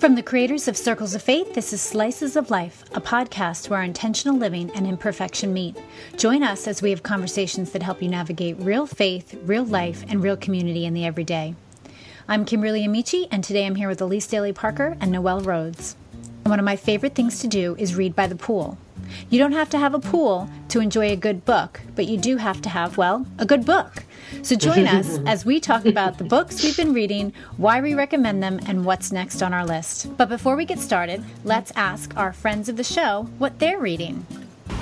From the creators of Circles of Faith, this is Slices of Life, a podcast where intentional living and imperfection meet. Join us as we have conversations that help you navigate real faith, real life, and real community in the everyday. I'm Kimberly Amici, and today I'm here with Elise Daly Parker and Noel Rhodes. One of my favorite things to do is read by the pool. You don't have to have a pool to enjoy a good book, but you do have to have, well, a good book. So join us as we talk about the books we've been reading, why we recommend them, and what's next on our list. But before we get started, let's ask our friends of the show what they're reading.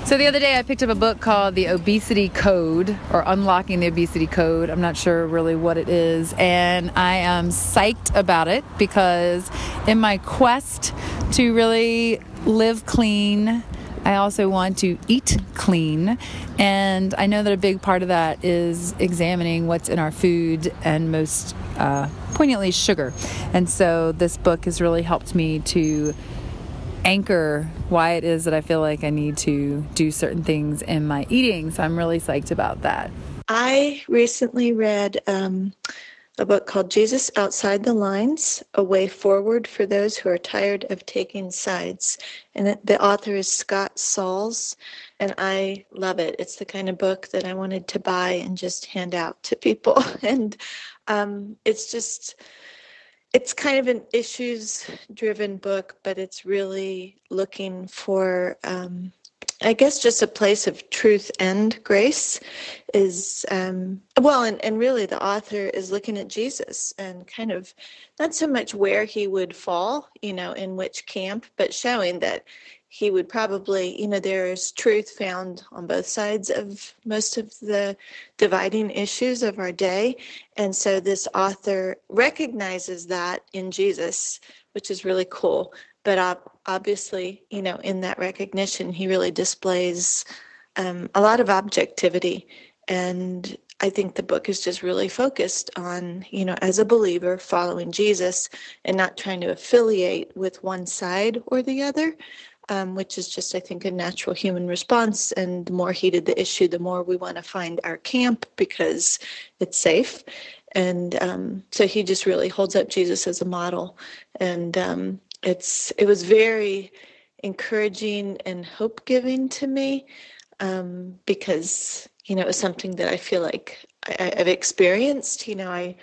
So the other day I picked up a book called The Obesity Code or Unlocking the Obesity Code. I'm not sure really what it is. And I am psyched about it because in my quest to really live clean, I also want to eat clean. And I know that a big part of that is examining what's in our food and most uh, poignantly sugar. And so this book has really helped me to anchor why it is that I feel like I need to do certain things in my eating. So I'm really psyched about that. I recently read um, a book called Jesus Outside the Lines A Way Forward for Those Who Are Tired of Taking Sides. And the author is Scott Sauls, and I love it. It's the kind of book that I wanted to buy and just hand out to people. and um, it's just it's kind of an issues driven book, but it's really looking for, um, I guess, just a place of truth and grace is, um, well, and, and really the author is looking at Jesus and kind of not so much where he would fall, you know, in which camp, but showing that he would probably, you know, there's truth found on both sides of most of the dividing issues of our day. And so this author recognizes that in Jesus, which is really cool. But obviously, you know, in that recognition, he really displays um, a lot of objectivity. And I think the book is just really focused on, you know, as a believer, following Jesus and not trying to affiliate with one side or the other, um, which is just, I think, a natural human response. And the more heated the issue, the more we want to find our camp because it's safe. And um, so he just really holds up Jesus as a model. And um, it's it was very encouraging and hope giving to me um, because you know it was something that I feel like I, I've experienced. You know, I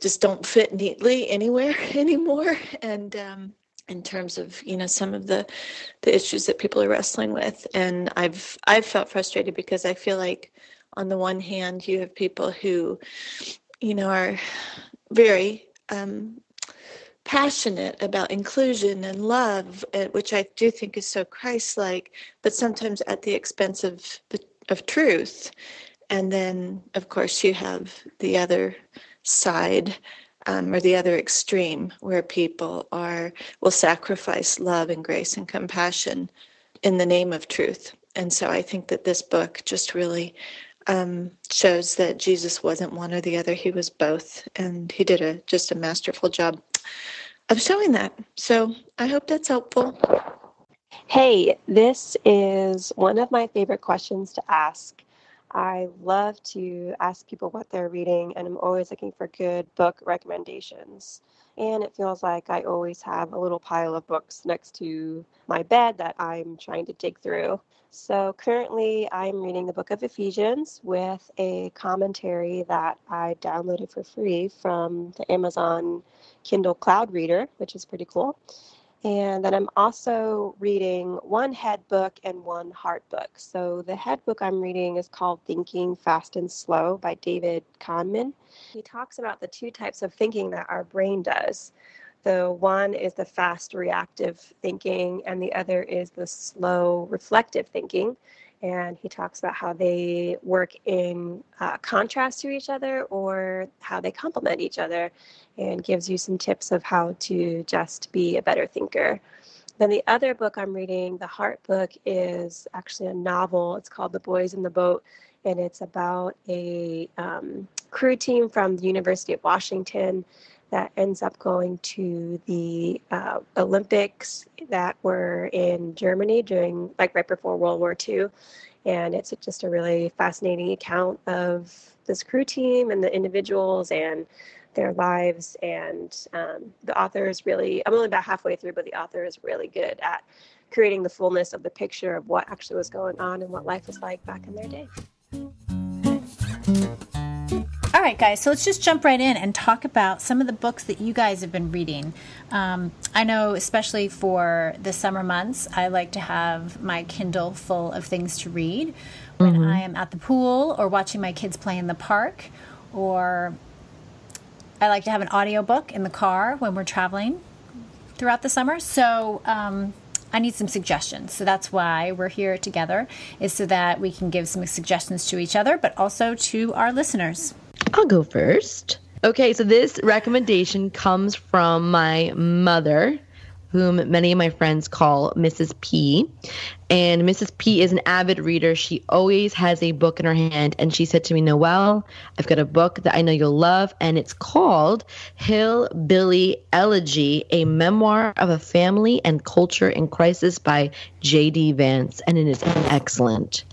just don't fit neatly anywhere anymore, and um, in terms of you know some of the the issues that people are wrestling with and i've i've felt frustrated because i feel like on the one hand you have people who you know are very um, passionate about inclusion and love eh, which i do think is so christ-like but sometimes at the expense of of truth. And then of course you have the other side um, or the other extreme where people are will sacrifice love and grace and compassion in the name of truth. And so i think that this book just really um, shows that jesus wasn't one or the other. He was both and he did a just a masterful job of showing that. So i hope that's helpful. Hey this is one of my favorite questions to ask. I love to ask people what they're reading, and I'm always looking for good book recommendations. And it feels like I always have a little pile of books next to my bed that I'm trying to dig through. So currently, I'm reading the book of Ephesians with a commentary that I downloaded for free from the Amazon Kindle Cloud Reader, which is pretty cool. And then I'm also reading one head book and one heart book. So the head book I'm reading is called Thinking Fast and Slow by David Kahneman. He talks about the two types of thinking that our brain does. The one is the fast reactive thinking, and the other is the slow reflective thinking and he talks about how they work in uh, contrast to each other or how they complement each other and gives you some tips of how to just be a better thinker. Then the other book I'm reading, the Heart book, is actually a novel. It's called The Boys in the Boat, and it's about a um, crew team from the University of Washington that ends up going to the uh, Olympics that were in Germany during, like, right before World War II. And it's just a really fascinating account of this crew team and the individuals and their lives. And um, the author is really, I'm only about halfway through, but the author is really good at creating the fullness of the picture of what actually was going on and what life was like back in their day. All right, guys, so let's just jump right in and talk about some of the books that you guys have been reading. Um, I know, especially for the summer months, I like to have my Kindle full of things to read when mm-hmm. I am at the pool or watching my kids play in the park, or I like to have an audiobook in the car when we're traveling throughout the summer. So, um, I need some suggestions. So that's why we're here together, is so that we can give some suggestions to each other, but also to our listeners. I'll go first. Okay, so this recommendation comes from my mother, whom many of my friends call Mrs. P. And Mrs. P is an avid reader. She always has a book in her hand. And she said to me, Noelle, I've got a book that I know you'll love. And it's called Hillbilly Elegy, a memoir of a family and culture in crisis by J.D. Vance. And it is excellent.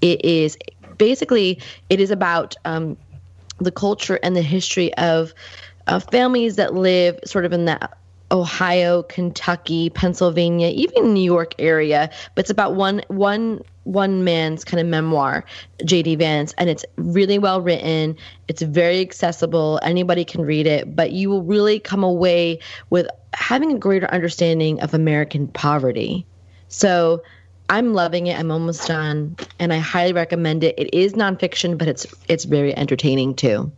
It is basically, it is about um, the culture and the history of uh, families that live sort of in that Ohio, Kentucky, Pennsylvania, even New York area. But it's about one one one man's kind of memoir, J.D. Vance, and it's really well written. It's very accessible. Anybody can read it, but you will really come away with having a greater understanding of American poverty. So I'm loving it. I'm almost done, and I highly recommend it. It is nonfiction, but it's it's very entertaining too.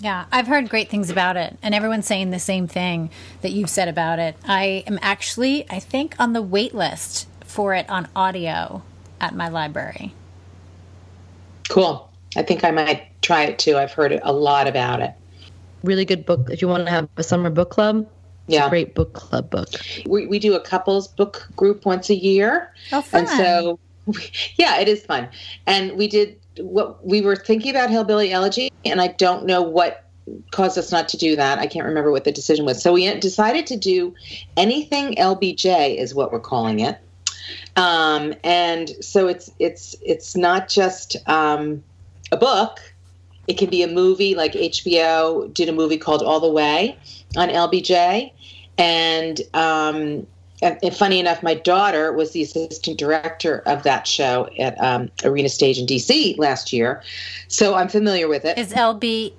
Yeah, I've heard great things about it, and everyone's saying the same thing that you've said about it. I am actually, I think, on the wait list for it on audio at my library. Cool. I think I might try it too. I've heard a lot about it. Really good book if you want to have a summer book club. Yeah, great book club book. We we do a couples book group once a year. Oh, fun! And so, yeah, it is fun. And we did what we were thinking about hillbilly elegy and i don't know what caused us not to do that i can't remember what the decision was so we decided to do anything lbj is what we're calling it um, and so it's it's it's not just um, a book it can be a movie like hbo did a movie called all the way on lbj and um, and funny enough, my daughter was the assistant director of that show at um, Arena Stage in DC last year, so I'm familiar with it. Is LBJ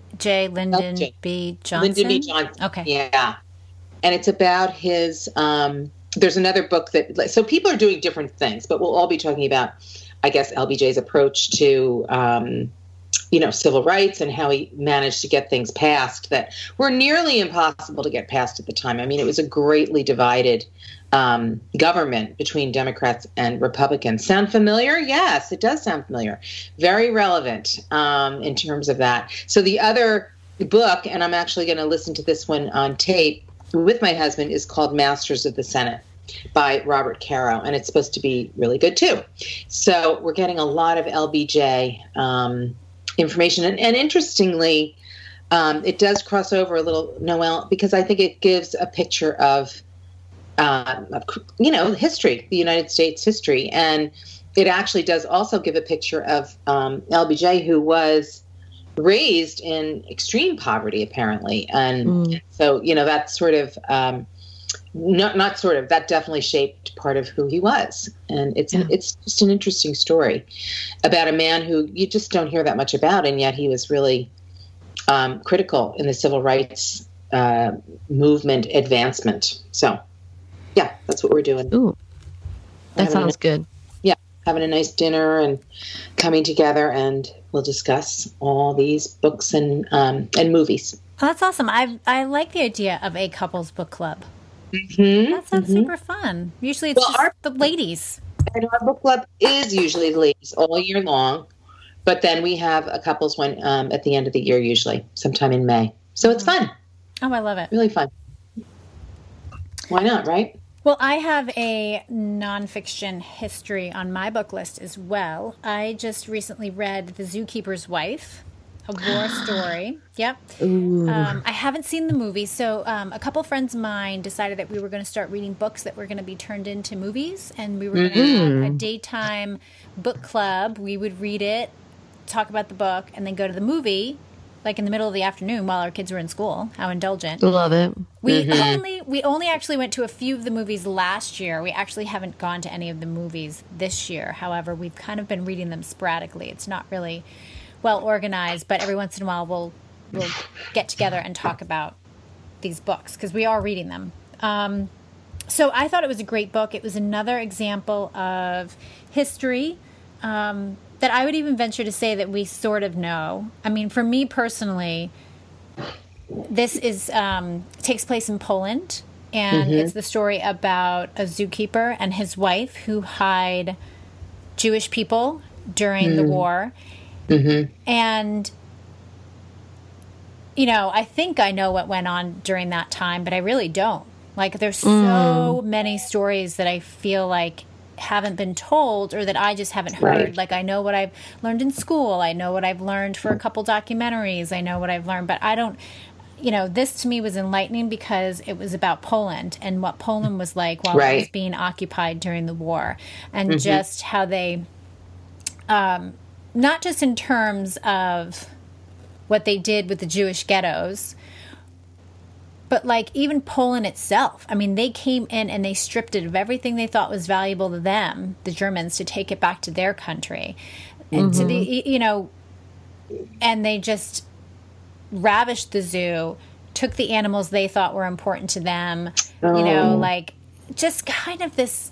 Lyndon LBJ. B. Johnson? Lyndon B. Johnson. Okay. Yeah, and it's about his. Um, there's another book that so people are doing different things, but we'll all be talking about, I guess, LBJ's approach to. Um, you know, civil rights and how he managed to get things passed that were nearly impossible to get passed at the time. I mean, it was a greatly divided um, government between Democrats and Republicans. Sound familiar? Yes, it does sound familiar. Very relevant um, in terms of that. So the other book, and I'm actually going to listen to this one on tape with my husband, is called Masters of the Senate by Robert Caro, and it's supposed to be really good too. So we're getting a lot of LBJ um, information, and, and interestingly, um, it does cross over a little, Noel, because I think it gives a picture of uh, you know, history, the United States history. And it actually does also give a picture of um, LBJ, who was raised in extreme poverty, apparently. And mm. so, you know, that's sort of. Not, not sort of that definitely shaped part of who he was and it's yeah. it's just an interesting story about a man who you just don't hear that much about and yet he was really um, critical in the civil rights uh, movement advancement so yeah, that's what we're doing. Ooh, that sounds good. Yeah, having a nice dinner and coming together, and we'll discuss all these books and um, and movies. Oh, that's awesome. I I like the idea of a couples book club. Mm-hmm, that sounds mm-hmm. super fun. Usually, it's well, just our, the ladies. And our book club is usually the ladies all year long, but then we have a couples one um, at the end of the year, usually sometime in May. So it's fun. Oh, I love it. Really fun. Why not, right? Well, I have a nonfiction history on my book list as well. I just recently read The Zookeeper's Wife, a war story. Yep. Um, I haven't seen the movie, so um, a couple friends of mine decided that we were going to start reading books that were going to be turned into movies, and we were going to mm-hmm. have a daytime book club. We would read it, talk about the book, and then go to the movie like in the middle of the afternoon while our kids were in school. How indulgent. Love it. We only we only actually went to a few of the movies last year. We actually haven't gone to any of the movies this year. However, we've kind of been reading them sporadically. It's not really well organized, but every once in a while we'll we'll get together and talk about these books because we are reading them. Um, so I thought it was a great book. It was another example of history um, that I would even venture to say that we sort of know. I mean, for me personally, this is um, takes place in Poland, and it's the story about a zookeeper and his wife who hide Jewish people during the war, Mm-hmm. and you know, I think I know what went on during that time, but I really don't. Like, there's so mm. many stories that I feel like haven't been told or that I just haven't heard. Right. Like, I know what I've learned in school, I know what I've learned for a couple documentaries, I know what I've learned, but I don't. You know, this to me was enlightening because it was about Poland and what Poland was like while it was being occupied during the war, and mm-hmm. just how they, um, not just in terms of what they did with the Jewish ghettos, but like even Poland itself. I mean, they came in and they stripped it of everything they thought was valuable to them, the Germans, to take it back to their country, and to the mm-hmm. you know, and they just ravished the zoo, took the animals they thought were important to them, you know, oh. like just kind of this,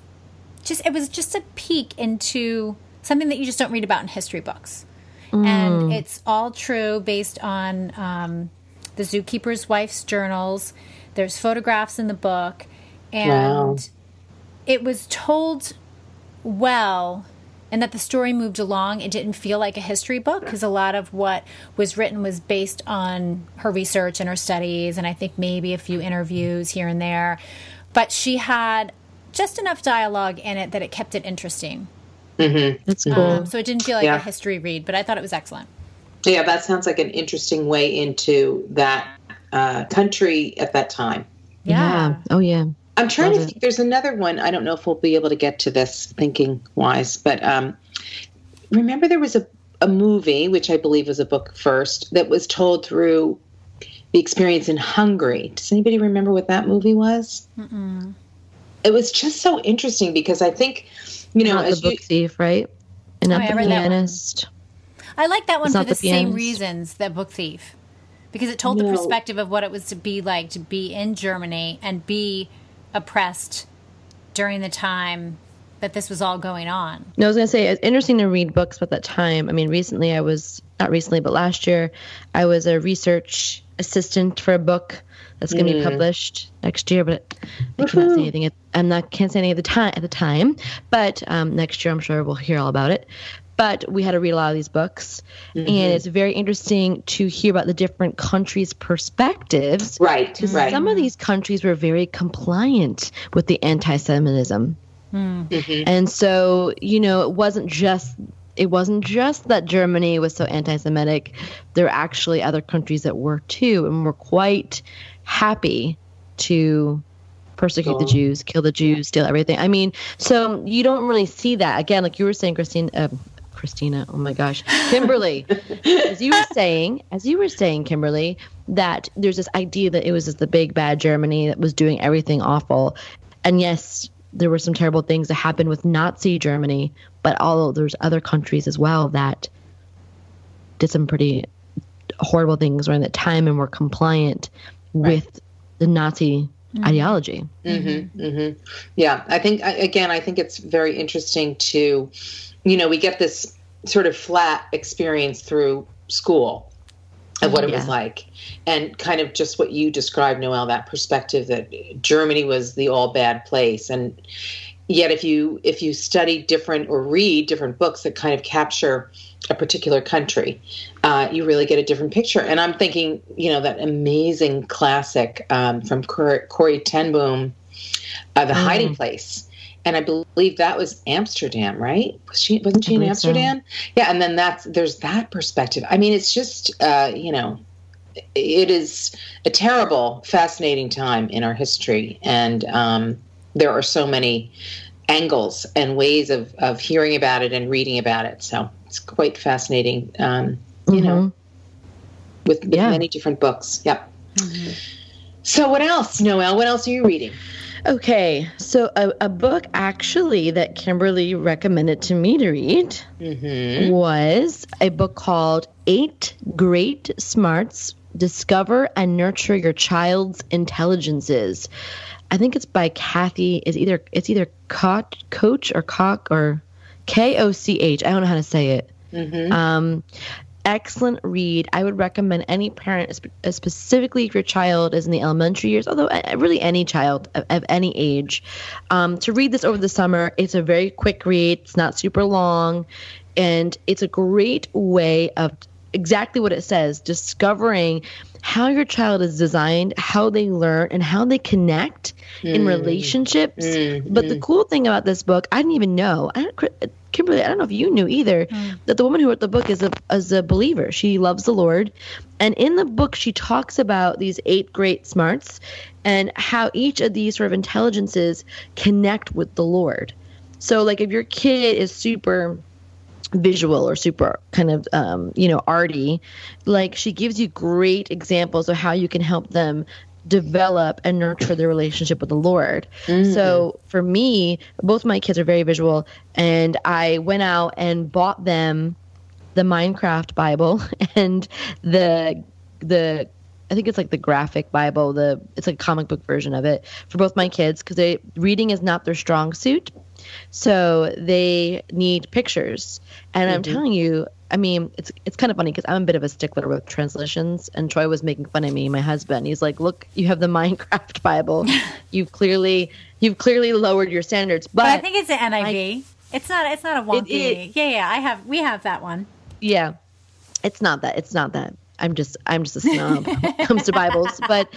just it was just a peek into something that you just don't read about in history books and it's all true based on um, the zookeeper's wife's journals. There's photographs in the book, and Wow. it was told well, and that the story moved along. It didn't feel like a history book because a lot of what was written was based on her research and her studies, and I think maybe a few interviews here and there. But she had just enough dialogue in it that it kept it interesting. That's cool. Um, so it didn't feel like Yeah. a history read, but I thought it was excellent. Yeah, that sounds like an interesting way into that uh, country at that time. Yeah. Oh yeah. I'm trying Love to it. think. There's another one. I don't know if we'll be able to get to this thinking wise, but um, remember there was a, a movie, which I believe was a book first, that was told through the experience in Hungary. Does anybody remember what that movie was? It was just so interesting because I think, you know, Not the as you, book thief, right? And not Oh, the read that one. pianist. I like that one It's for the, the same reasons that Book Thief, because it told the perspective of what it was to be like to be in Germany and be oppressed during the time that this was all going on. No, I was gonna say it's interesting to read books about that time. I mean, recently I was not recently, but last year I was a research assistant for a book that's gonna be mm. published next year. But I cannot say anything. I'm not can't say anything at the time. At the time, but um, next year I'm sure we'll hear all about it. But we had to read a lot of these books, and mm-hmm. it's very interesting to hear about the different countries' perspectives. right, right. some of these countries were very compliant with the anti-Semitism, hmm. mm-hmm. and so you know it wasn't just it wasn't just that Germany was so anti-Semitic. There were actually other countries that were too, and were quite happy to persecute the. Jews, kill the Jews, steal everything. I mean, so you don't really see that again, like you were saying, Christine. Um, Christina, oh my gosh, Kimberly, as you were saying, as you were saying, Kimberly, that there's this idea that it was just the big bad Germany that was doing everything awful, and yes, there were some terrible things that happened with Nazi Germany, but all there's other countries as well that did some pretty horrible things during that time and were compliant with the Nazi ideology. Mm-hmm. Yeah, I think again, I think it's very interesting to, you know, we get this sort of flat experience through school of what it was like, and kind of just what you described, Noel, that perspective that Germany was the all bad place, and yet if you if you study different or read different books that kind of capture a particular country, uh, you really get a different picture. And I'm thinking, you know, that amazing classic um, from Cor- Corrie Ten Boom, uh, The Hiding Place. And I believe that was Amsterdam, right? Was she wasn't she in believe so. Amsterdam? Yeah, and then that's there's that perspective. I mean, it's just uh, you know, it is a terrible, fascinating time in our history, and um, there are so many angles and ways of of hearing about it and reading about it. So it's quite fascinating. Um, you know, with, with Yeah. many different books. Yep. So what else, Noelle? What else are you reading? Okay, so a, a book actually that Kimberly recommended to me to read Mm-hmm. was a book called Eight Great Smarts Discover and Nurture Your Child's Intelligences. I think it's by Kathy. Is either it's either Co- Coach or Cock or K O C H. I don't know how to say it. Mm-hmm. Um, excellent read. I would recommend any parent, uh, specifically if your child is in the elementary years, although uh, really any child of, of any age, um, to read this over the summer. It's a very quick read. It's not super long, and it's a great way of exactly what it says, discovering how your child is designed, how they learn, and how they connect in hmm. relationships. Hmm. But the hmm. cool thing about this book, I didn't even know. I don't, Kimberly, I don't know if you knew either that the woman who wrote the book is a is a believer. She loves the Lord, and in the book she talks about these eight great smarts and how each of these sort of intelligences connect with the Lord. So, like, if your kid is super visual or super kind of um, you know arty like she gives you great examples of how you can help them develop and nurture their relationship with the lord so for me both my kids are very visual and i went out and bought them the minecraft bible and the the I think it's like the graphic Bible. The it's like a comic book version of it for both my kids because they reading is not their strong suit, so they need pictures. And I'm telling you, I mean, it's it's kind of funny because I'm a bit of a stickler with translations. And Troy was making fun of me, my husband. He's like, "Look, you have the Minecraft Bible. you've clearly you've clearly lowered your standards." But, But I think it's an NIV. it's not. It's not a wonky. it- yeah, yeah. I have. We have that one. yeah, it's not that. It's not that. I'm just I'm just a snob when it comes to Bibles. But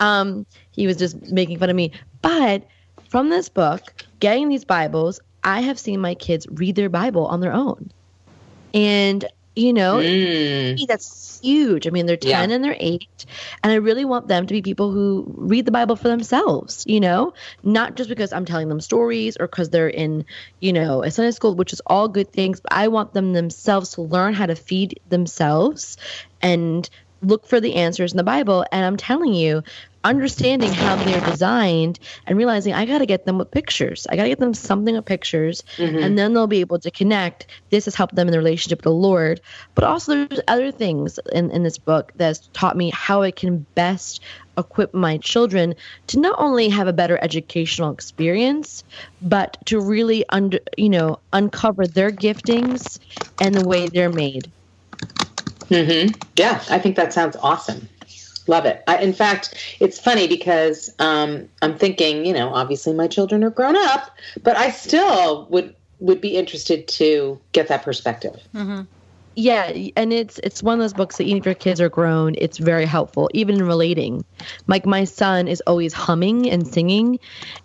um, he was just making fun of me. But from this book, getting these Bibles, I have seen my kids read their Bible on their own, and you know Mm. that's huge. I mean, they're Yeah. 10 and they're 8. And I really want them to be people who read the Bible for themselves, you know, not just because I'm telling them stories or because they're in, you know, a Sunday school, which is all good things. But I want them themselves to learn how to feed themselves and look for the answers in the Bible. And I'm telling you, understanding how they're designed and realizing I got to get them with pictures. I got to get them something with pictures, and then they'll be able to connect. This has helped them in their relationship with the Lord. But also, there's other things in, in this book that's taught me how I can best equip my children to not only have a better educational experience, but to really under you know uncover their giftings and the way they're made. hmm Yeah, I think that sounds awesome. Love it. I, in fact, it's funny because um, I'm thinking, you know, obviously my children are grown up, but I still would would be interested to get that perspective. Yeah, and it's it's one of those books that even if your kids are grown, it's very helpful, even in relating. Like my son is always humming and singing,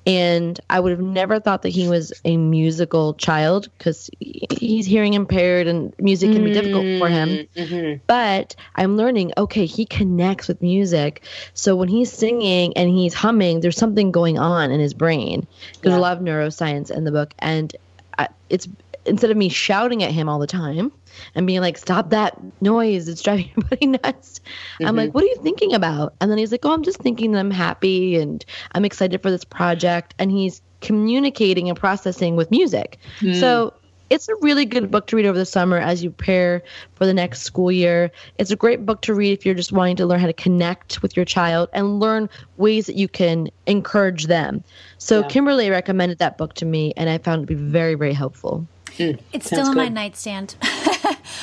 and I would have never thought that he was a musical child because he's hearing impaired and music can be difficult for him. Mm-hmm. But I'm learning, okay, he connects with music. So when he's singing and he's humming, there's something going on in his brain. There's Yeah. a lot of neuroscience in the book, and I, it's instead of me shouting at him all the time and being like, "Stop that noise! It's driving everybody nuts." I'm like, mm-hmm. "What are you thinking about?" And then he's like, "Oh, I'm just thinking that I'm happy and I'm excited for this project." And he's communicating and processing with music. Mm-hmm. So it's a really good book to read over the summer as you prepare for the next school year. It's a great book to read if you're just wanting to learn how to connect with your child and learn ways that you can encourage them. So Yeah. Kimberly recommended that book to me, and I found it to be very, very helpful. It's Sounds still in my nightstand.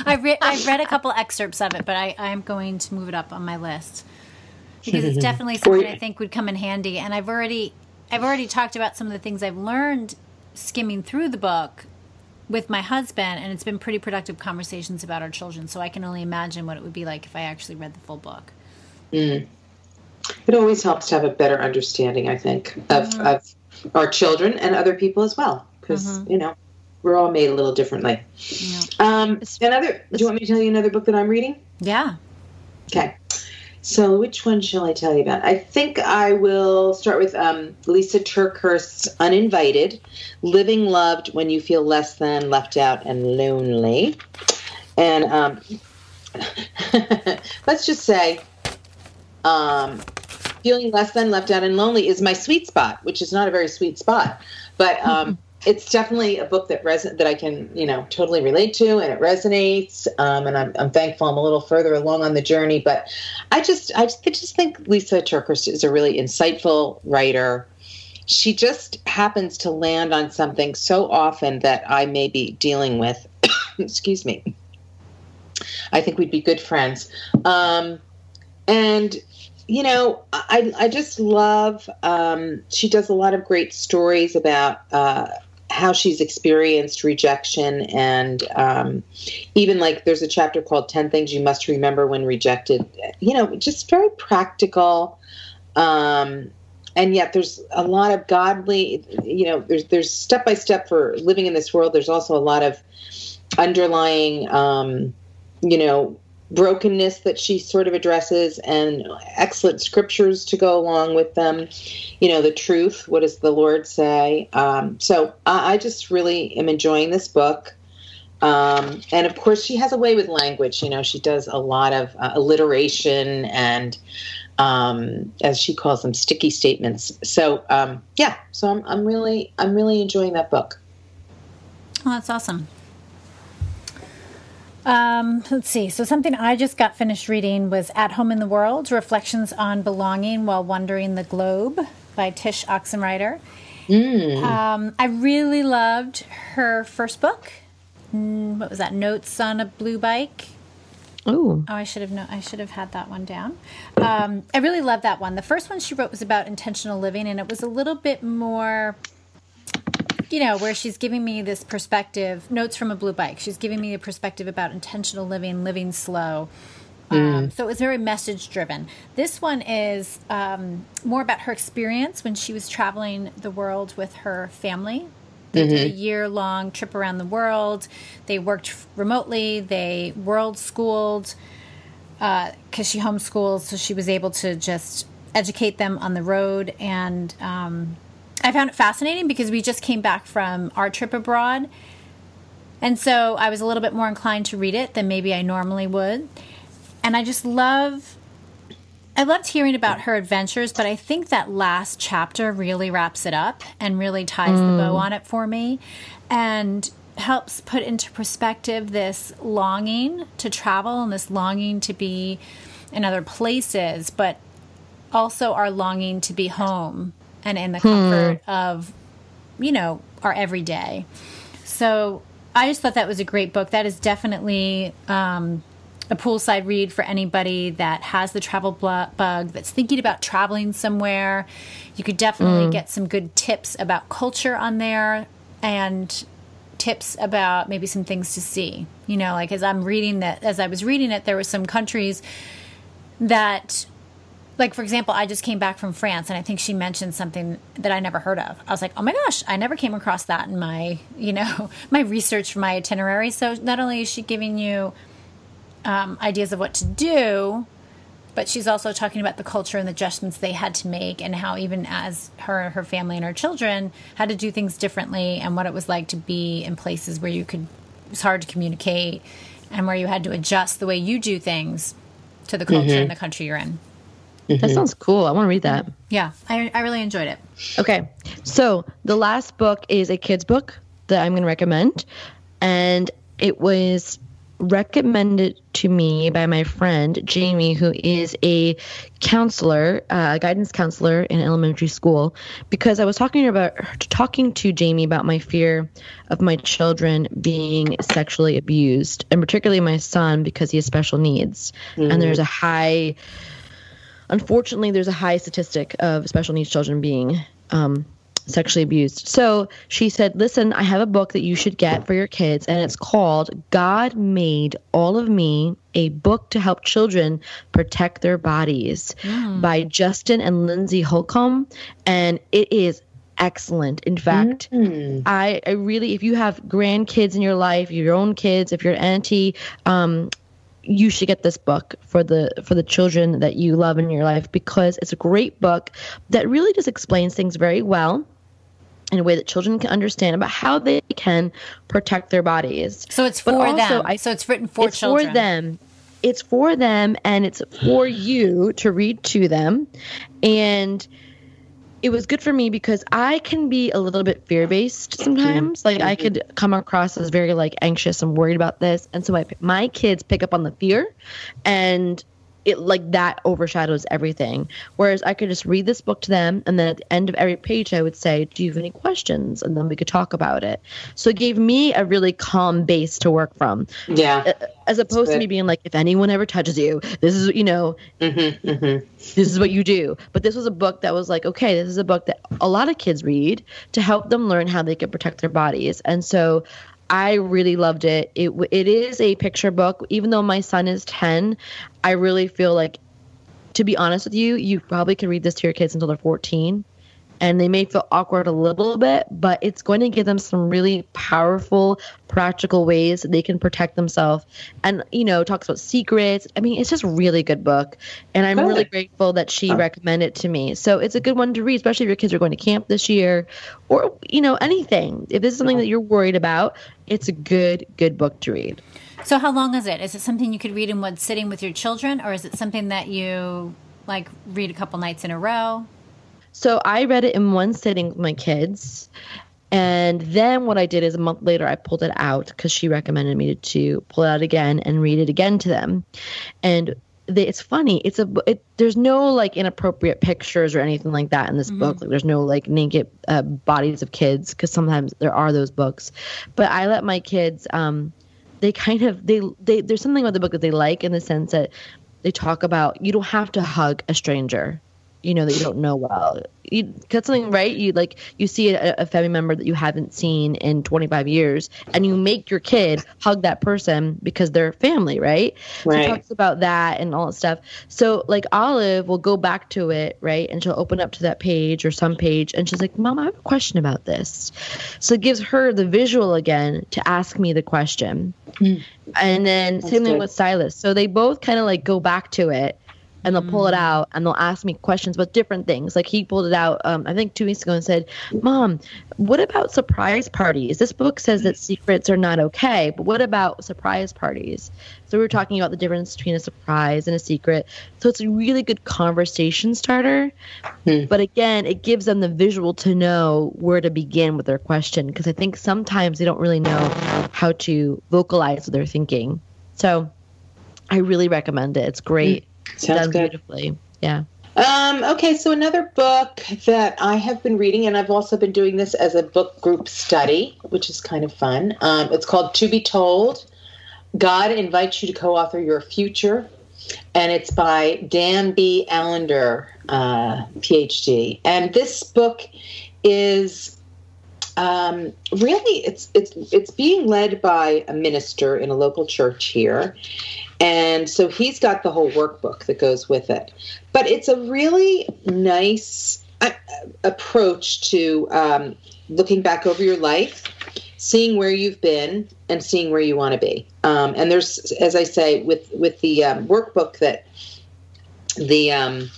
I've, re- I've read a couple excerpts of it, but I, I'm going to move it up on my list because it's definitely something I think would come in handy. And I've already I've already talked about some of the things I've learned skimming through the book with my husband, and it's been pretty productive conversations about our children. So I can only imagine what it would be like if I actually read the full book. Mm. It always helps to have a better understanding, I think, of, mm-hmm. of our children and other people as well, because mm-hmm. you know we're all made a little differently. Um, another. Do you want me to tell you another book that I'm reading? Yeah. Okay. So, which one shall I tell you about? I think I will start with um, Lisa TerKeurst's Uninvited Living Loved When You Feel Less Than, Left Out, and Lonely. And um, let's just say, um, feeling less than left out and lonely is my sweet spot, which is not a very sweet spot, but um, it's definitely a book that res- that I can you know totally relate to, and it resonates. Um, and I'm, I'm thankful I'm a little further along on the journey, but I just I just, I just think Lisa TerKeurst is a really insightful writer. She just happens to land on something so often that I may be dealing with. Excuse me. I think we'd be good friends. Um, and you know, I I just love. Um, she does a lot of great stories about uh, how she's experienced rejection, and um, even like there's a chapter called 10 Things You Must Remember When Rejected. You know, just very practical. Um, and yet there's a lot of godly you know there's there's step by step for living in this world there's also a lot of underlying um, you know brokenness that she sort of addresses and excellent scriptures to go along with them. You know the truth what does the lord say? Um, so I, I, just really am enjoying this book. Um, and of course she has a way with language. You know she does a lot of uh, alliteration and um, as she calls them sticky statements. So um, yeah so I'm, I'm really i'm really enjoying that book. Oh that's awesome um, let's see. So, something I just got finished reading was At Home in the World Reflections on Belonging While Wandering the Globe by Tsh Oxenreider. Mm. Um, I really loved her first book. Mm, what was that? Notes on a Blue Bike. Ooh. Oh, I should have known. I should have had that one down. Um, I really loved that one. The first one she wrote was about intentional living, and it was a little bit more you know, where she's giving me this perspective, notes from a blue bike. She's giving me a perspective about intentional living, living slow. Um, mm. so it was very message driven. This one is um, more about her experience when she was traveling the world with her family. They mm-hmm. did a year long trip around the world. They worked remotely. They world schooled because uh, she homeschooled, so she was able to just educate them on the road and um, I found it fascinating because we just came back from our trip abroad. And so I was a little bit more inclined to read it than maybe I normally would. And I just love I loved hearing about her adventures, but I think that last chapter really wraps it up and really ties mm. the bow mm. on it for me and helps put into perspective this longing to travel and this longing to be in other places, but also our longing to be home and in the hmm. comfort hmm. of, you know, our everyday. So I just thought that was a great book. That is definitely um, a poolside read for anybody that has the travel bug, that's thinking about traveling somewhere. You could definitely mm. get some good tips about culture on there and tips about maybe some things to see. You know, like as I'm reading that, as I was reading it, there were some countries that like for example, I just came back from France, and I think she mentioned something that I never heard of. I was like, oh my gosh, I never came across that in my you know my research for my itinerary. So not only is she giving you um, ideas of what to do, but she's also talking about the culture and the adjustments they had to make, and how even as her, her family, and her children had to do things differently, and what it was like to be in places where you could it's hard to communicate, and where you had to adjust the way you do things to the culture mm-hmm. and the country you're in. That sounds cool. I want to read that. Yeah, I, I really enjoyed it. Okay. So the last book is a kid's book that I'm going to recommend. And it was recommended to me by my friend Jamie, who is a counselor, uh, guidance counselor in elementary school, because I was talking about talking to Jamie about my fear of my children being sexually abused, and particularly my son because he has special needs, mm-hmm. and there's a high unfortunately, there's a high statistic of special needs children being um, sexually abused. So she said, Listen, I have a book that you should get for your kids, and it's called God Made All of Me A Book to Help Children Protect Their Bodies mm. by Justin and Lindsey Holcomb. And it is excellent. In fact, mm. I, I really, if you have grandkids in your life, your own kids, if you're auntie, um, you should get this book for the for the children that you love in your life because it's a great book that really just explains things very well in a way that children can understand about how they can protect their bodies. So it's for also, them. I, so it's written for it's children. for them. it's for them and it's for you to read to them. And it was good for me because I can be a little bit fear based mm-hmm. sometimes. Like I mm-hmm. could come across as very like anxious and worried about this, and so my my kids pick up on the fear, and it like that overshadows everything. Whereas I could just read this book to them, and then at the end of every page, I would say, "Do you have any questions?" And then we could talk about it. So it gave me a really calm base to work from. Yeah. As opposed to me being like, if anyone ever touches you, this is you know, Mm-hmm, mm-hmm. this is what you do. But this was a book that was like, okay, this is a book that a lot of kids read to help them learn how they can protect their bodies. And so I really loved it. It it is a picture book. Even though my son is 10, I really feel like to be honest with you, you probably could read this to your kids until they're 14 and they may feel awkward a little bit, but it's going to give them some really powerful, practical ways that they can protect themselves. And you know, talks about secrets. I mean, it's just a really good book, and I'm Good. really grateful that she recommended it to me. So it's a good one to read, especially if your kids are going to camp this year, or you know, anything. If this is something that you're worried about, it's a good, good book to read. So, how long is it? Is it something you could read in one sitting with your children, or is it something that you like read a couple nights in a row? So I read it in one sitting with my kids. And then what I did is a month later, I pulled it out because she recommended me to pull it out again and read it again to them. And they, it's funny. It's a it, there's no like inappropriate pictures or anything like that in this book. Like there's no like naked uh, bodies of kids because sometimes there are those books. But I let my kids. Um, they kind of they they there's something about the book that they like in the sense that they talk about you don't have to hug a stranger you know that you don't know well. You that's something right? You like you see a, a family member that you haven't seen in 25 years and you make your kid hug that person because they're family right? So Right. it talks about that and all that stuff. So like olive will go back to it right? And she'll open up to that page or some page and she's like mom i have a question about this. So it gives her the visual again to ask me the question. Hmm. And then same thing good. with Silas. So they both kind of like go back to it and they'll pull it out and they'll ask me questions about different things. Like he pulled it out, um, I think two weeks ago and said, Mom, what about surprise parties? This book says that secrets are not okay, but what about surprise parties? So we were talking about the difference between a surprise and a secret. So it's a really good conversation starter. But again, it gives them the visual to know where to begin with their question because I think sometimes they don't really know how to vocalize what they're thinking. So I really recommend it. It's great. Sounds done good. beautifully. Yeah. Um, okay, so another book that I have been reading, and I've also been doing this as a book group study, which is kind of fun. Um, it's called To Be Told God Invites You to Co author Your Future. And it's by Dan B. Allender, uh, PhD. And this book is um, really it's it's it's being led by a minister in a local church here, and so he's got the whole workbook that goes with it. But it's a really nice uh, approach to um, looking back over your life, seeing where you've been, and seeing where you want to be. Um, and there's, as I say, with with the um, workbook that the um,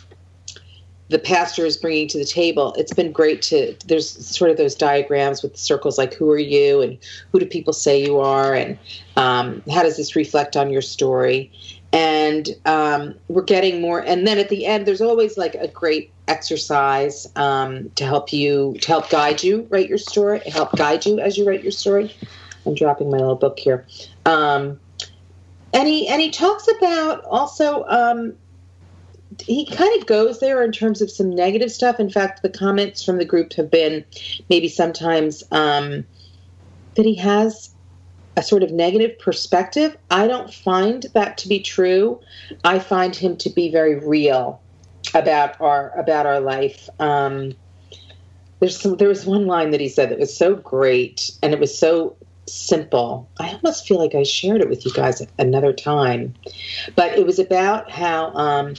the pastor is bringing to the table it's been great to there's sort of those diagrams with circles like who are you? And who do people say you are? And um, how does this reflect on your story? And um, we're getting more and then at the end there's always like a great exercise um, to help you to help guide you write your story help guide you as you write your story. I'm dropping my little book here. Um, and he and he talks about also um, he kind of goes there in terms of some negative stuff. In fact, the comments from the group have been maybe sometimes um, that he has a sort of negative perspective. I don't find that to be true. I find him to be very real about our about our life. Um, there's some. There was one line that he said that was so great, and it was so simple. I almost feel like I shared it with you guys another time, but it was about how um,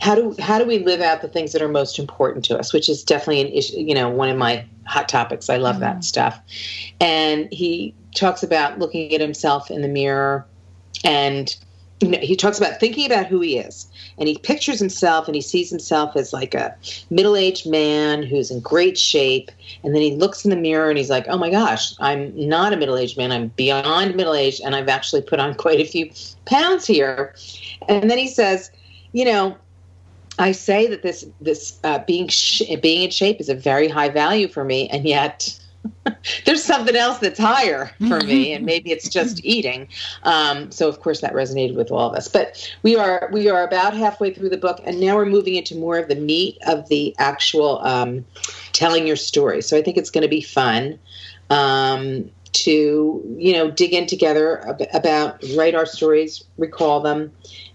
how do how do we live out the things that are most important to us, which is definitely an issue. You know, one of my hot topics. I love that stuff. And he talks about looking at himself in the mirror and he talks about thinking about who he is. And he pictures himself and he sees himself as like a middle-aged man who's in great shape. And then he looks in the mirror and he's like oh my gosh i'm not a middle-aged man. I'm beyond middle-aged and i've actually put on quite a few pounds here. And then he says you know i say that this this uh, being sh- being in shape is a very high value for me. And yet there's something else that's higher for me and maybe it's just eating. Um, so of course that resonated with all of us. But we are we are about halfway through the book and now we're moving into more of the meat of the actual um, telling your story. So i think it's going to be fun um, to you know dig in together ab- about write our stories recall them.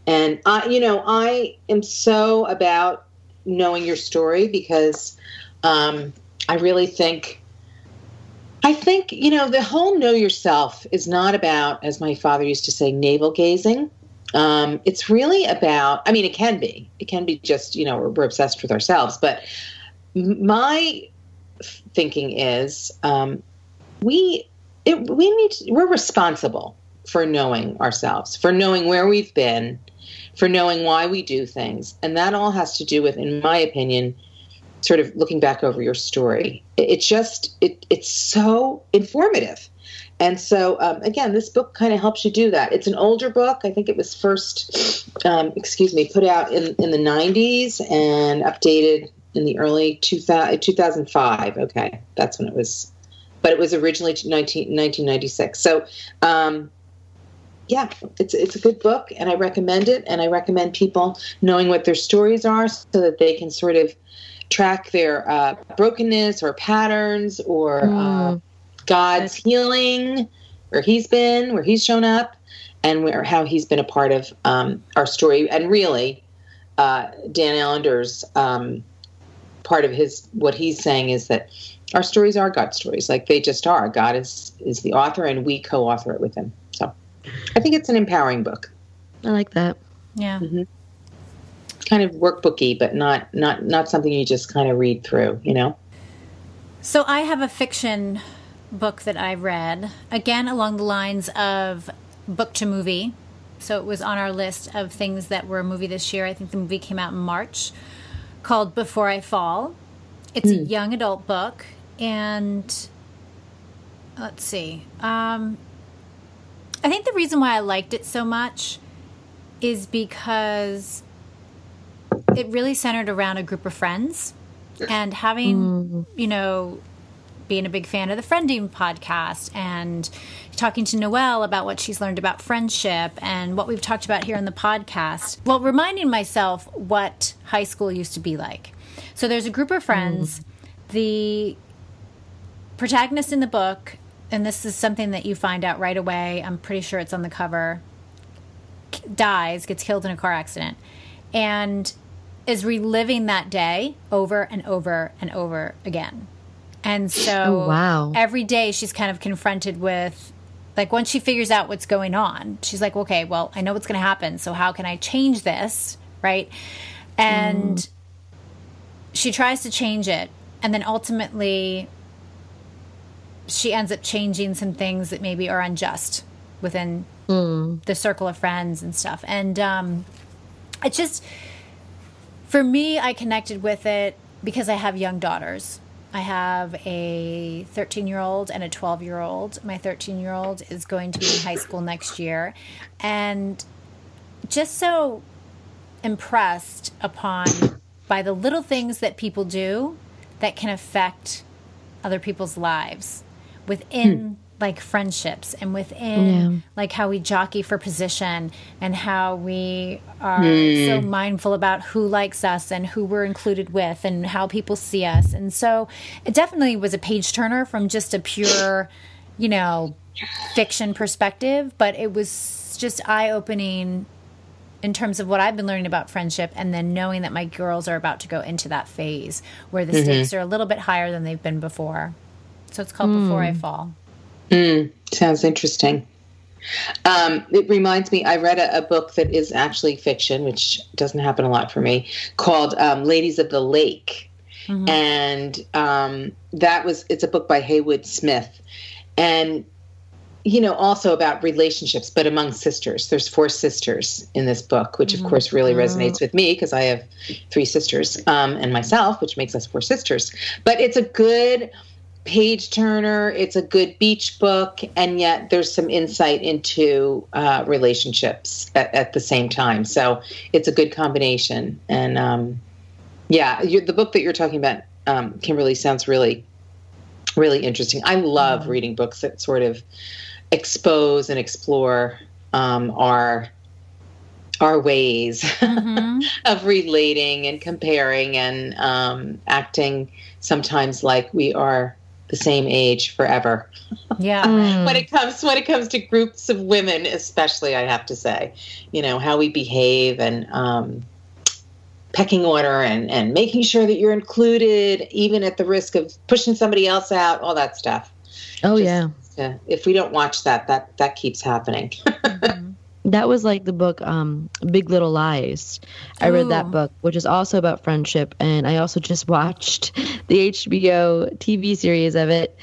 And i you know i am so about knowing your story because um, i really think I think, you know, the whole know yourself is not about, as my father used to say, navel gazing. Um, it's really about, I mean, it can be. It can be just, you know, we're, we're obsessed with ourselves. But my thinking is um, we, it, we need, to, we're responsible for knowing ourselves, for knowing where we've been, for knowing why we do things. And that all has to do with, in my opinion, sort of looking back over your story. It, just it it's so informative. And so, um, again, this book kind of helps you do that. It's an older book. I think it was first, um, excuse me, put out in, in the 90s and updated in the early 2000, 2005. Okay, that's when it was. But it was originally 19, 1996. So, um, yeah, it's it's a good book, and I recommend it. And I recommend people knowing what their stories are so that they can sort of track their uh, brokenness or patterns or mm. uh, God's healing, where He's been, where He's shown up, and where how He's been a part of um, our story. And really, uh, Dan Allender's um, part of his what he's saying is that our stories are God's stories, like they just are. God is is the author, and we co-author it with Him. So, I think it's an empowering book. I like that. Yeah. Mm-hmm kind of workbooky, but not not not something you just kind of read through, you know. So I have a fiction book that I read again along the lines of book to movie. So it was on our list of things that were a movie this year. I think the movie came out in March, called Before I Fall. It's mm. a hmm. young adult book, and let's see. Um, I think the reason why I liked it so much is because it really centered around a group of friends and having, mm. you know, being a big fan of the Friending podcast and talking to Noelle about what she's learned about friendship and what we've talked about here on the podcast. Well, reminding myself what high school used to be like. So there's a group of friends. Mm. The protagonist in the book, and this is something that you find out right away, I'm pretty sure it's on the cover, dies, gets killed in a car accident. And is reliving that day over and over and over again. And so oh, wow. every day she's kind of confronted with like once she figures out what's going on, she's like, okay, well, I know what's going to happen. So how can I change this? Right. And mm. she tries to change it. And then ultimately, she ends up changing some things that maybe are unjust within mm. the circle of friends and stuff. And um, it's just, for me, I connected with it because I have young daughters. I have a 13 year old and a 12 year old. My 13 year old is going to be in high school next year. And just so impressed upon by the little things that people do that can affect other people's lives within hmm like friendships and within yeah. like how we jockey for position and how we are mm. so mindful about who likes us and who we're included with and how people see us. And so it definitely was a page turner from just a pure, you know, fiction perspective, but it was just eye opening in terms of what I've been learning about friendship and then knowing that my girls are about to go into that phase where the mm-hmm. stakes are a little bit higher than they've been before. So it's called mm. Before I Fall. Mm, sounds interesting. Um, it reminds me, I read a, a, book that is actually fiction, which doesn't happen a lot for me, called um, Ladies of the Lake. Mm-hmm. And um, that was, it's a book by Haywood Smith. And you know, also about relationships, but among sisters. There's four sisters in this book, which Mm-hmm. of course really resonates with me because I have three sisters um, and myself, which makes us four sisters. But it's a good page turner. It's a good beach book, and yet there's some insight into uh, relationships at, at the same time. So it's a good combination. And um, yeah, the book that you're talking about, um, Kimberly, sounds really, really interesting. I love reading books that sort of expose and explore um, our our ways Mhm. of relating and comparing and um, acting sometimes like we are the same age forever Yeah. Mm. when it comes when it comes to groups of women especially i have to say you know how we behave and um, pecking order and and making sure that you're included even at the risk of pushing somebody else out all that stuff Oh Just- yeah. yeah, if we don't watch that that that keeps happening Mhm. That was like the book um Big Little Lies. I read that book, which is also about friendship, and I also just watched the HBO TV series of it,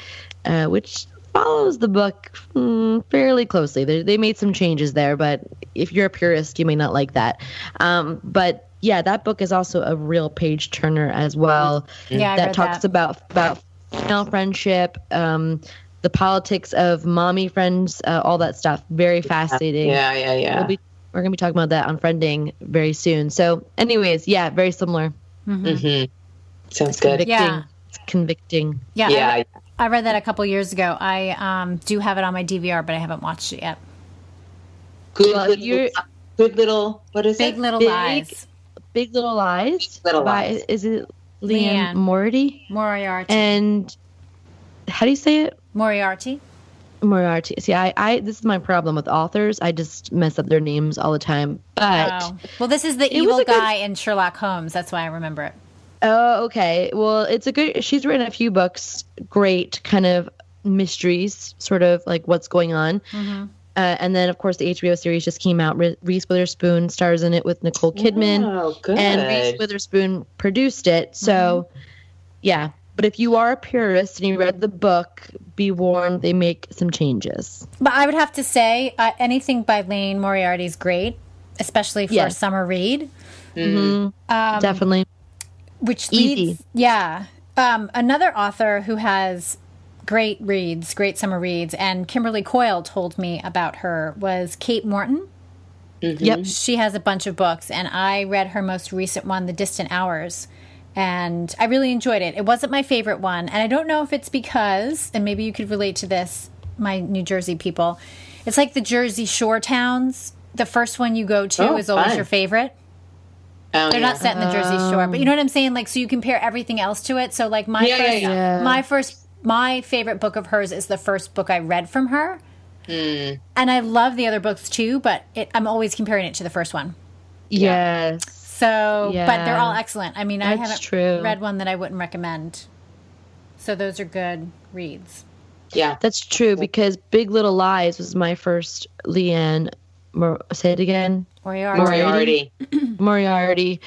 uh, which follows the book mm, fairly closely. They, they made some changes there, but if you're a purist, you may not like that. Um, but yeah, that book is also a real page turner as well. Yeah, I that talks that. about about female friendship. Um, the politics of mommy friends, uh, all that stuff. Very fascinating. yeah yeah yeah We'll be, we're going to be talking about that on Friending very soon. So, anyways, yeah, very similar. Mhm. hmm sounds good Convicting. Yeah. It's convicting. Yeah. I, yeah I read that a couple years ago. I um, do have it on my DVR, but I haven't watched it yet. good Well, little, good little what is Big it Little Big- Little Lies. Big Little Lies. Little by, Lies. Is it Liane. Liane Morty? Moriarty. And how do you say it? Moriarty. Moriarty. See, I, I, this is my problem with authors. I just mess up their names all the time. But Oh. Well, this is the evil a good- guy in Sherlock Holmes. That's why I remember it. Oh, okay. Well, it's a good. She's written a few books, great kind of mysteries, sort of like what's going on. Mhm. Uh, and then, of course, the HBO series just came out. Re- Reese Witherspoon stars in it with Nicole Kidman, oh good and Reese Witherspoon produced it. So, yeah. But if you are a purist and you read the book, be warned they make some changes. But I would have to say uh, anything by Lane Moriarty is great, especially for a summer read. Mhm. Um, Definitely. which Easy. leads yeah um, another author who has great reads great summer reads and kimberly coyle told me about her was kate morton Yep. she has a bunch of books and i read her most recent one the distant hours and i really enjoyed it it wasn't my favorite one and i don't know if it's because and maybe you could relate to this my new jersey people it's like the jersey shore towns the first one you go to Oh, is always fun. your favorite Oh, they're yeah. not set in the Jersey Shore, but you know what I'm saying. Like, so you compare everything else to it. So, like my Yeah, yeah, first, yeah. my first, my favorite book of hers is the first book I read from her, Mm. and I love the other books too. But it, I'm always comparing it to the first one. Yes. So, but they're all excellent. I mean, I haven't true. read one that I wouldn't recommend. So those are good reads. yeah That's true because Big Little Lies was my first Liane. Mor- say it again. Moriarty. Moriarty. Moriarty.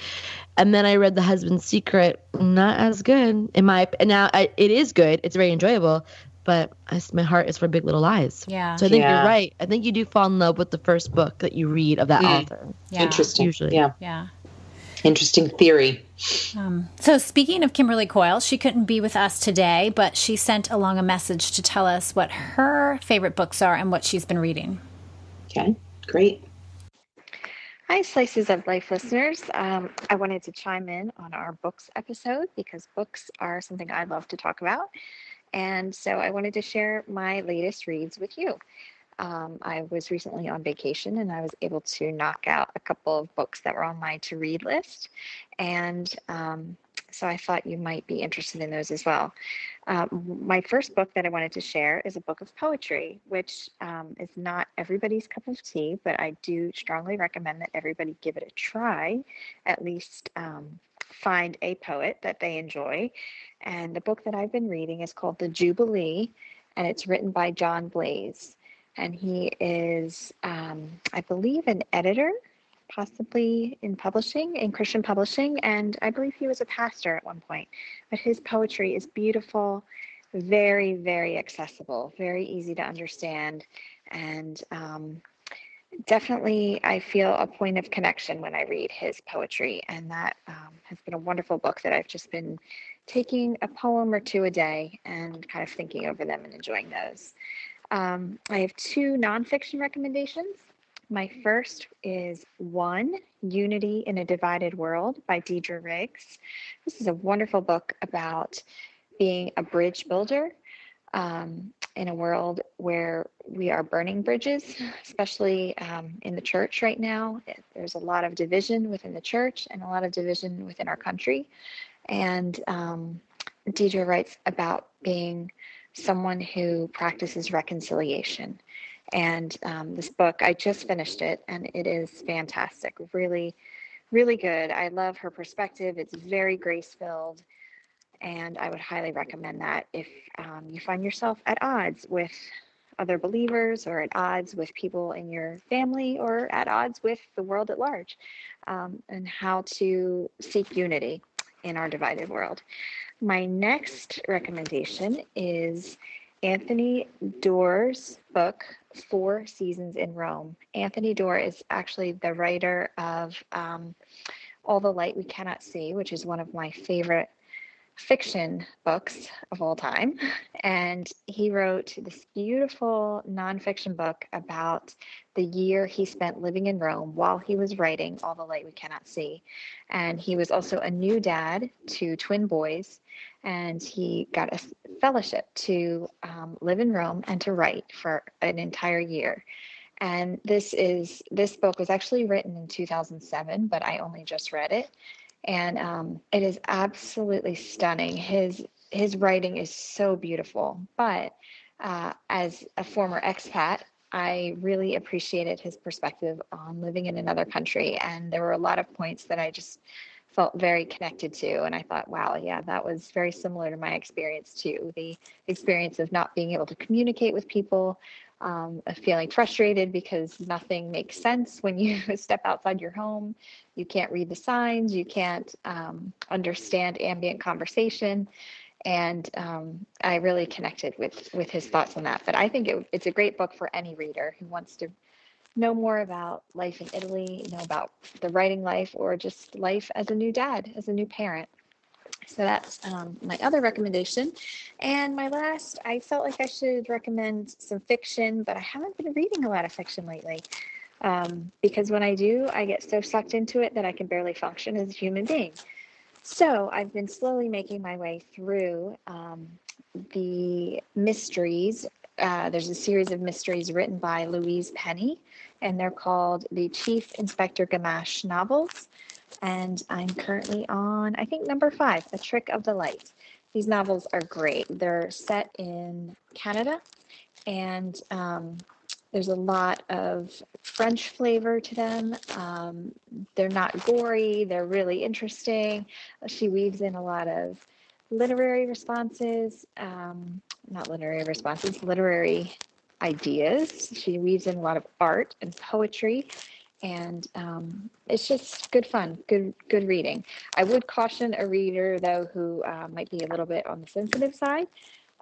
And then I read The Husband's Secret. Not as good in my. Now I, it is good. It's very enjoyable, but I, my heart is for Big Little Lies. Yeah. So I think Yeah. you're right. I think you do fall in love with the first book that you read of that Mm. author. Yeah. Interesting. Usually. Yeah. Yeah. Interesting theory. Um, so, speaking of Kimberly Coyle, she couldn't be with us today, but she sent along a message to tell us what her favorite books are and what she's been reading. Okay. Great. Hi, Slices of Life listeners. Um, I wanted to chime in on our books episode because books are something I love to talk about. And so I wanted to share my latest reads with you. Um, I was recently on vacation and I was able to knock out a couple of books that were on my to read list. And um, so I thought you might be interested in those as well. Um, my first book that I wanted to share is a book of poetry, which um, is not everybody's cup of tea, but I do strongly recommend that everybody give it a try, at least um, find a poet that they enjoy. And the book that I've been reading is called The Jubilee, and it's written by John Blase. And he is, um, I believe, an editor, possibly in publishing, in Christian publishing. And I believe he was a pastor at one point. But his poetry is beautiful, very, very accessible, very easy to understand, and um, definitely I feel a point of connection when I read his poetry, and that um, has been a wonderful book that I've just been taking a poem or two a day and kind of thinking over them and enjoying those. Um, I have two nonfiction recommendations. My first is One Unity in a Divided World by Deidra Riggs. This is a wonderful book about being a bridge builder um, in a world where we are burning bridges, especially um, in the church right now. There's a lot of division within the church and a lot of division within our country. And um, Deidre writes about being someone who practices reconciliation. And um, this book, I just finished it, and it is fantastic. Really, really good. I love her perspective. It's very grace filled. And I would highly recommend that if um, you find yourself at odds with other believers or at odds with people in your family or at odds with the world at large, um, and how to seek unity in our divided world. My next recommendation is Anthony Doerr's book, Four Seasons in Rome. Anthony Doerr is actually the writer of um, All the Light We Cannot See, which is one of my favorite fiction books of all time. And he wrote this beautiful nonfiction book about the year he spent living in Rome while he was writing All the Light We Cannot See. And he was also a new dad to twin boys. And he got a fellowship to um, live in Rome and to write for an entire year. And this is this book was actually written in 2007, but I only just read it and um, it is absolutely stunning. His his writing is so beautiful. But uh, as a former expat, I really appreciated his perspective on living in another country, and there were a lot of points that I just felt very connected to and i thought wow yeah that was very similar to my experience too the experience of not being able to communicate with people um, feeling frustrated because nothing makes sense when you step outside your home. You can't read the signs, you can't um, understand ambient conversation. And um, I really connected with with his thoughts on that. But I think it, it's a great book for any reader who wants to know more about life in Italy, know about the writing life, or just life as a new dad, as a new parent. So that's um, my other recommendation. And my last, I felt like I should recommend some fiction, but I haven't been reading a lot of fiction lately. Um, because when I do, I get so sucked into it that I can barely function as a human being. So I've been slowly making my way through um, the mysteries. Uh, there's a series of mysteries written by Louise Penny, and they're called the Chief Inspector Gamache novels and I'm currently on, I think, number five, A Trick of the Light. These novels are great. They're set in Canada, and um, there's a lot of French flavor to them. Um, they're not gory, they're really interesting. She weaves in a lot of literary responses, um, not literary responses, literary ideas. She weaves in a lot of art and poetry and um, it's just good fun, good good reading. I would caution a reader though who uh, might be a little bit on the sensitive side,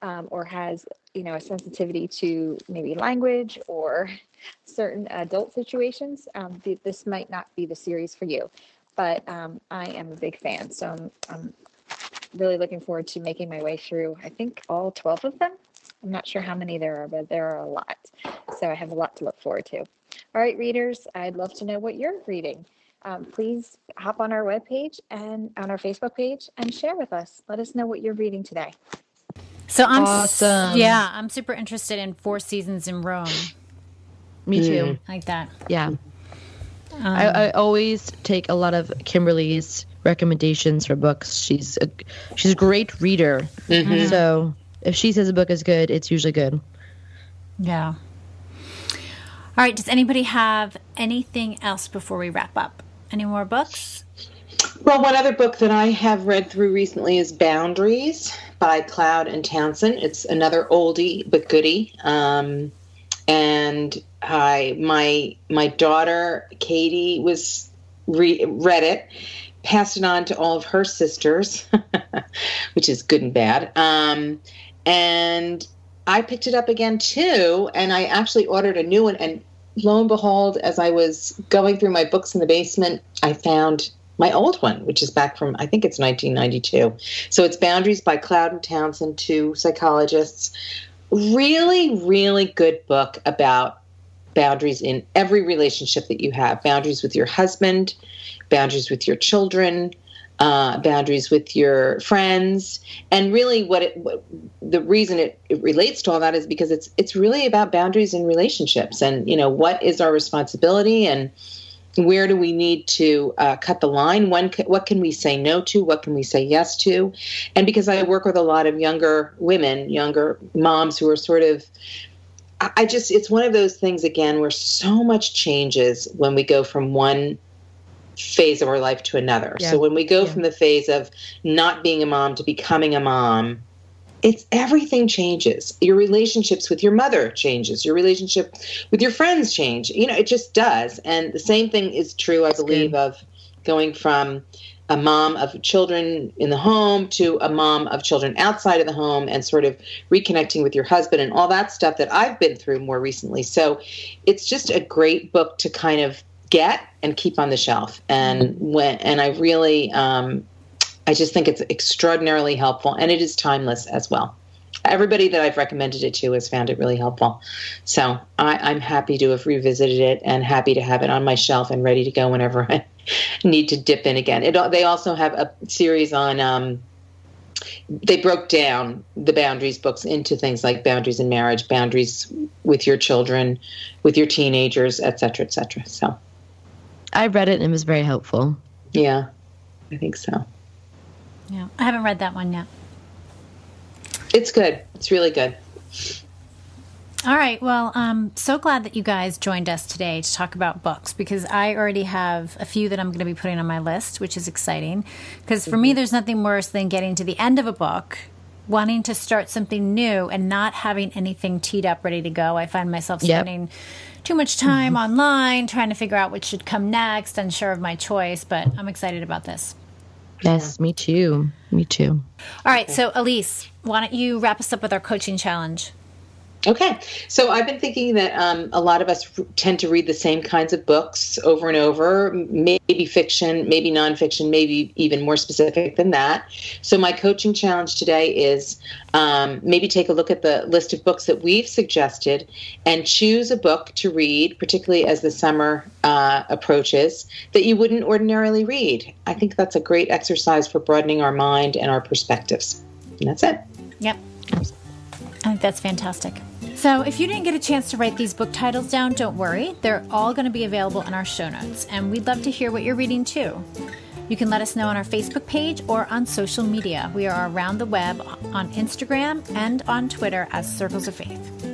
um, or has you know a sensitivity to maybe language or certain adult situations. Um, th- this might not be the series for you, but um, I am a big fan, so I'm, I'm really looking forward to making my way through. I think all twelve of them. I'm not sure how many there are, but there are a lot. So I have a lot to look forward to. All right, readers, I'd love to know what you're reading. Um, please hop on our webpage and on our Facebook page and share with us. Let us know what you're reading today. So I'm awesome. yeah, I'm super interested in Four Seasons in Rome. Me too. Mm. Like that. Yeah. Um, I, I, always take a lot of Kimberly's recommendations for books. She's a she's a great reader. Mm-hmm. So if she says a book is good, it's usually good. Yeah. All right. Does anybody have anything else before we wrap up? Any more books? Well, one other book that I have read through recently is Boundaries by Cloud and Townsend. It's another oldie but goodie. Um, and I my my daughter Katie was re- read it, passed it on to all of her sisters. which is good and bad. Um, and I picked it up again too, and I actually ordered a new one. And lo and behold, as I was going through my books in the basement, I found my old one, which is back from I think it's 1992. So it's Boundaries by Cloud and Townsend, two psychologists. Really, really good book about boundaries in every relationship that you have boundaries with your husband, boundaries with your children, uh, boundaries with your friends, and really, what it the reason it, it relates to all that is because it's it's really about boundaries in relationships, and you know what is our responsibility and where do we need to uh, cut the line when what can we say no to what can we say yes to and because i work with a lot of younger women younger moms who are sort of I just, it's one of those things again where so much changes when we go from one phase of our life to another. Yeah. So when we go yeah. from the phase of not being a mom to becoming a mom, it's everything changes. Your relationships with your mother changes. Your relationship with your friends change. You know, it just does. And the same thing is true, I That's believe, good. of going from a mom of children in the home to a mom of children outside of the home and sort of reconnecting with your husband and all that stuff that I've been through more recently. So it's just a great book to kind of get and keep on the shelf. And when and I really um, I just think it's extraordinarily helpful and it is timeless as well. Everybody that I've recommended it to has found it really helpful. So I, am happy to have revisited it and happy to have it on my shelf and ready to go whenever I need to dip in again. It, they also have a series on. Um, they broke down the boundaries books into things like boundaries in marriage, boundaries with your children, with your teenagers, et cetera, et cetera. So, I read it and it was very helpful. Yeah, I think so. Yeah, I haven't read that one yet. It's good. It's really good. All right. Well, I'm so glad that you guys joined us today to talk about books because I already have a few that I'm going to be putting on my list, which is exciting. Because for mm-hmm. me, there's nothing worse than getting to the end of a book, wanting to start something new, and not having anything teed up ready to go. I find myself spending yep. too much time mm-hmm. online trying to figure out what should come next, unsure of my choice, but I'm excited about this. Yes, me too. Me too. All right. So, Elise, why don't you wrap us up with our coaching challenge? Okay, so I've been thinking that um, a lot of us tend to read the same kinds of books over and over, maybe fiction, maybe nonfiction, maybe even more specific than that. So, my coaching challenge today is um, maybe take a look at the list of books that we've suggested and choose a book to read, particularly as the summer uh, approaches, that you wouldn't ordinarily read. I think that's a great exercise for broadening our mind and our perspectives. And that's it. Yep. I think that's fantastic. So, if you didn't get a chance to write these book titles down, don't worry. They're all going to be available in our show notes, and we'd love to hear what you're reading too. You can let us know on our Facebook page or on social media. We are around the web on Instagram and on Twitter as Circles of Faith.